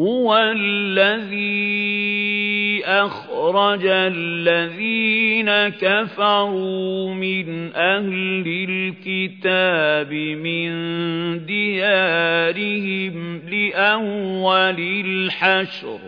هُوَ الَّذِي أَخْرَجَ الَّذِينَ كَفَرُوا مِنْ أَهْلِ الْكِتَابِ مِنْ دِيَارِهِمْ لِأَوَّلِ الْحَشْرِ.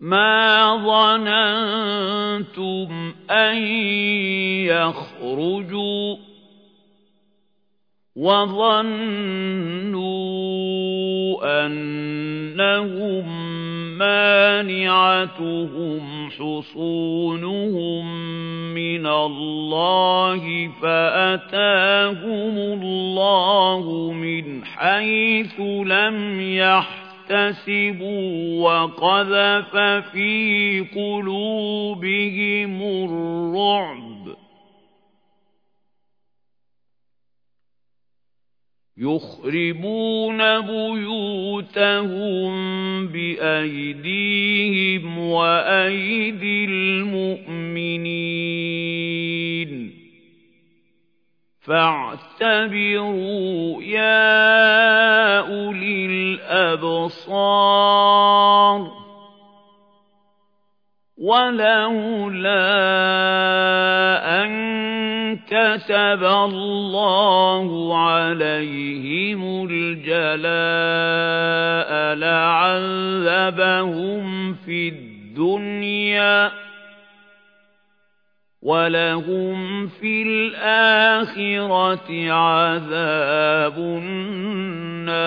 مَا ظَنَنْتُمْ أَنْ يَخْرُجُوا؟ وَظَنُّوا أَنَّهُم مَّانِعَتُهُمْ حُصُونُهُم مِّنَ اللَّهِ فَأَتَاهُمُ اللَّهُ مِنْ حَيْثُ لَمْ يَحْتَسِبُوا وَقَذَفَ فِي قُلُوبِهِمُ الرُّعْبَ. يُخْرِبُونَ بُيُوتَهُم بِأَيْدِيهِمْ وَأَيْدِي الْمُؤْمِنِينَ. فَاعْتَبِرُوا يَا أُولِي الْأَبْصَارِ وَلَوْلَا أَن كَتَبَ اللَّهُ عَلَيْهِمُ الْجَلَاءَ لَعَذَّبَهُمْ فِي الدُّنْيَا وَلَهُمْ فِي الْآخِرَةِ عَذَابُ النَّارِ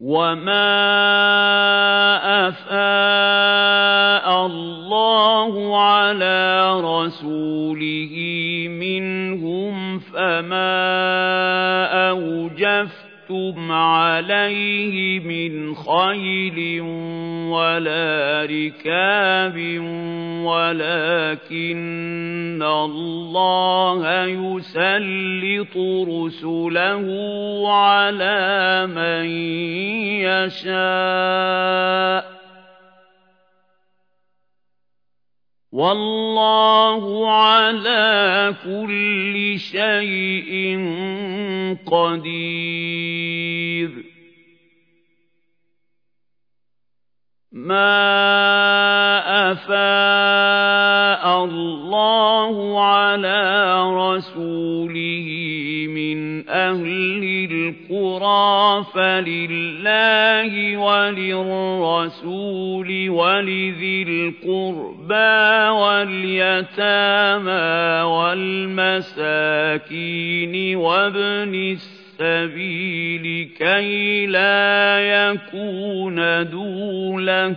وَمَا أَفَاءَ اللَّهُ عَلَى رَسُولِهِ مِنْهُمْ فَمَا أَوْجَفْتُمْ عَلَيْهِ مِنْ خَيْلٍ وَلَا رِكَابٍ وَلَكِنَّ اللَّهَ يُسَلِّطُ رُسُلَهُ عَلَى مَن يَشَاءُ وَاللَّهُ عَلَى كُلِّ شَيْءٍ قَدِيرٌ. مَا أَفَاءَ اللَّهُ عَلَى رَسُولِهِ مِنْ أَهْلِ الْقُرَى فَلِلَّهِ وَلِلرَّسُولِ وَلِذِي الْقُرْبَى وَالْيَتَامَى وَالْمَسَاكِينِ وَابْنِ السَّبِيلِ كَيْ لَا يَكُونَ دُولَةً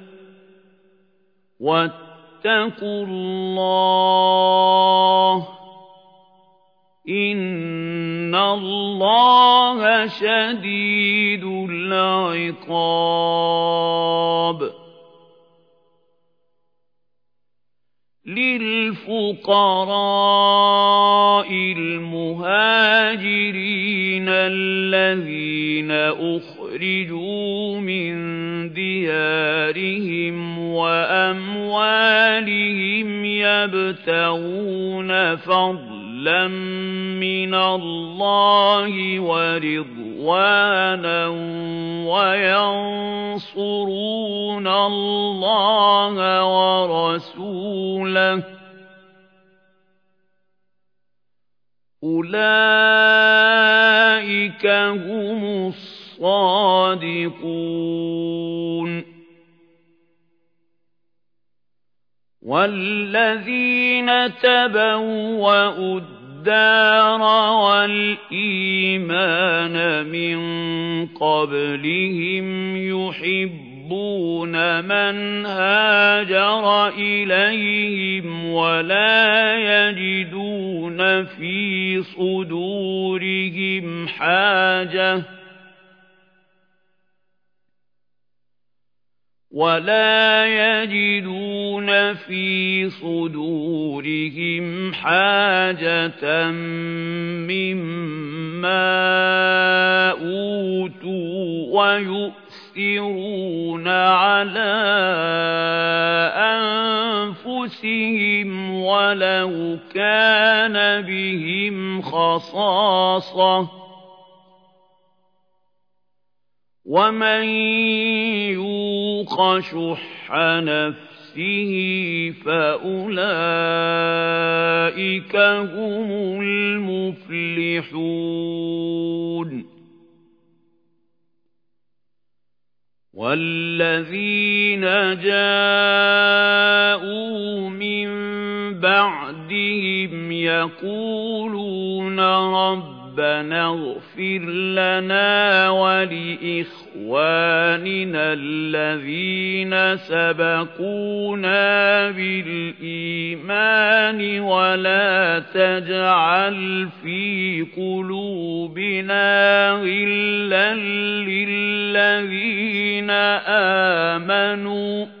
وَاتَّقُوا اللَّهَ إِنَّ اللَّهَ شَدِيدُ الْعِقَابِ لِلْفُقَرَاءِ الْمُهَاجِرِينَ الَّذِينَ أُخْرِجُوا مِنْ دِيَارِهِمْ وَأَمْوَالِهِمْ يَبْتَغُونَ فَضْلًا مِنَ اللَّهِ وَرِضْوَانًا وَيَنصُرُونَ اللَّهَ وَرَسُولَهُ. أُولَئِكَ هُمُ الصَّادِقُونَ. وَالَّذِينَ تَبَوَّءُوا الدَّارَ وَالْإِيمَانَ مِنْ قَبْلِهِمْ يُحِبُّونَ مَنْ هَاجَرَ إِلَيْهِمْ وَلَا يَجِدُونَ فِي صُدُورِهِمْ حَاجَةً. وَلَا يَجِدُونَ فِي صُدُورِهِمْ حَاجَةً مِّمَّا أُوتُوا وَيُؤْثِرُونَ عَلَىٰ أَنفُسِهِمْ وَلَوْ كَانَ بِهِمْ خَصَاصَةٌ وَمَن يُوقَ شُحَّ نَفْسِهِ فَأُولَٰئِكَ هُمُ الْمُفْلِحُونَ وَالَّذِينَ جَاءُوا مِن بَعْدِهِمْ يَقُولُونَ رَبَّنَا رَبَّنَا اغْفِرْ لَنَا وَلِإِخْوَانِنَا الَّذِينَ سَبَقُونَا بِالْإِيمَانِ وَلَا تَجْعَلْ فِي قُلُوبِنَا غِلًّا لِّلَّذِينَ آمَنُوا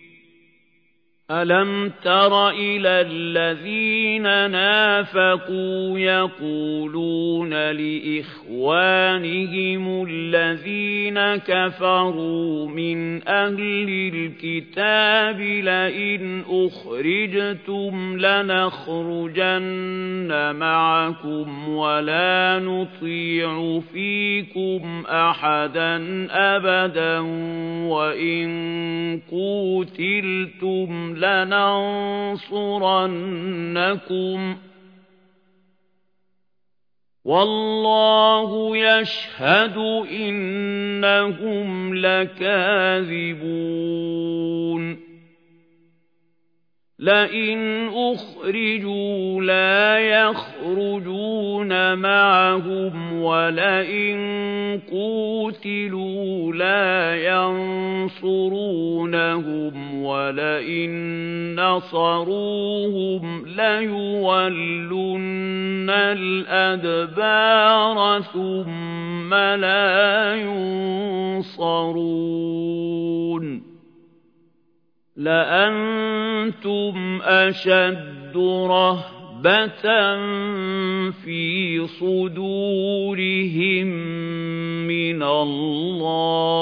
أَلَمْ تَرَ إِلَى الَّذِينَ نَافَقُوا يَقُولُونَ لِإِخْوَانِهِمُ الَّذِينَ كَفَرُوا مِنْ أَهْلِ الْكِتَابِ لَئِنْ أُخْرِجْتُمْ لَنَخْرُجَنَّ مَعَكُمْ وَلَا نُطِيعُ فِيكُمْ أَحَدًا أَبَدًا وَإِنْ قُوتِلْتُمْ لَنَنصُرَنَّكُمْ. وَاللَّهُ يَشْهَدُ إِنَّهُمْ لَكَاذِبُونَ. لئن أخرجوا لا يخرجون معهم ولئن قوتلوا لا ينصرونهم ولئن نصروهم ليولن الأدبار ثم لا ينصرون لأنتم أشد رهبة في صدورهم من الله.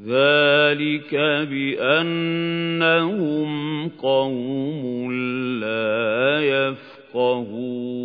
ذلك بأنهم قوم لا يفقهون.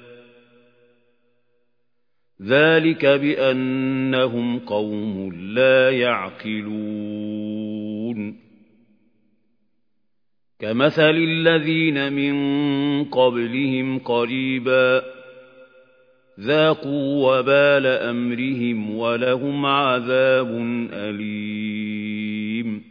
ذلك بأنهم قوم لا يعقلون. كمثل الذين من قبلهم قريبا ذاقوا وبال أمرهم ولهم عذاب أليم.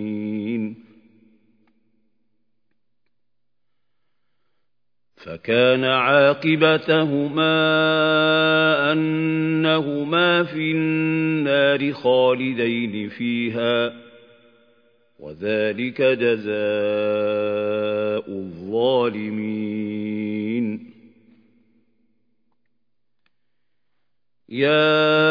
فكان عاقبتهما أنهما في النار خالدين فيها وذلك جزاء الظالمين. يا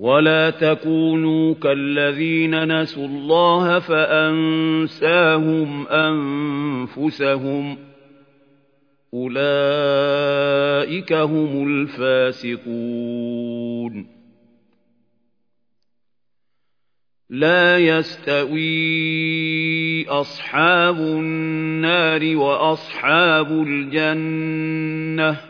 ولا تكونوا كالذين نسوا الله فأنساهم أنفسهم أولئك هم الفاسقون لا يستوي أصحاب النار وأصحاب الجنة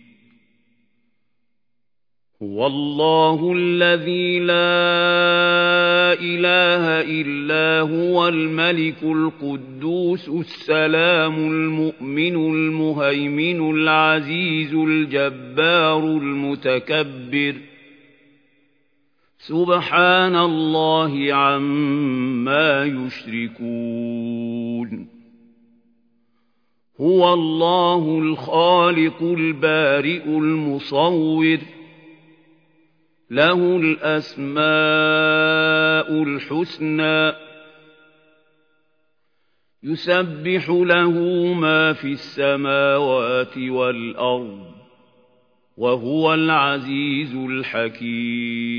هو الله الذي لا إله إلا هو الملك القدوس السلام المؤمن المهيمن العزيز الجبار المتكبر. سبحان الله عما يشركون. هو الله الخالق البارئ المصور. له الأسماء الحسنى. يسبح له ما في السماوات والأرض وهو العزيز الحكيم.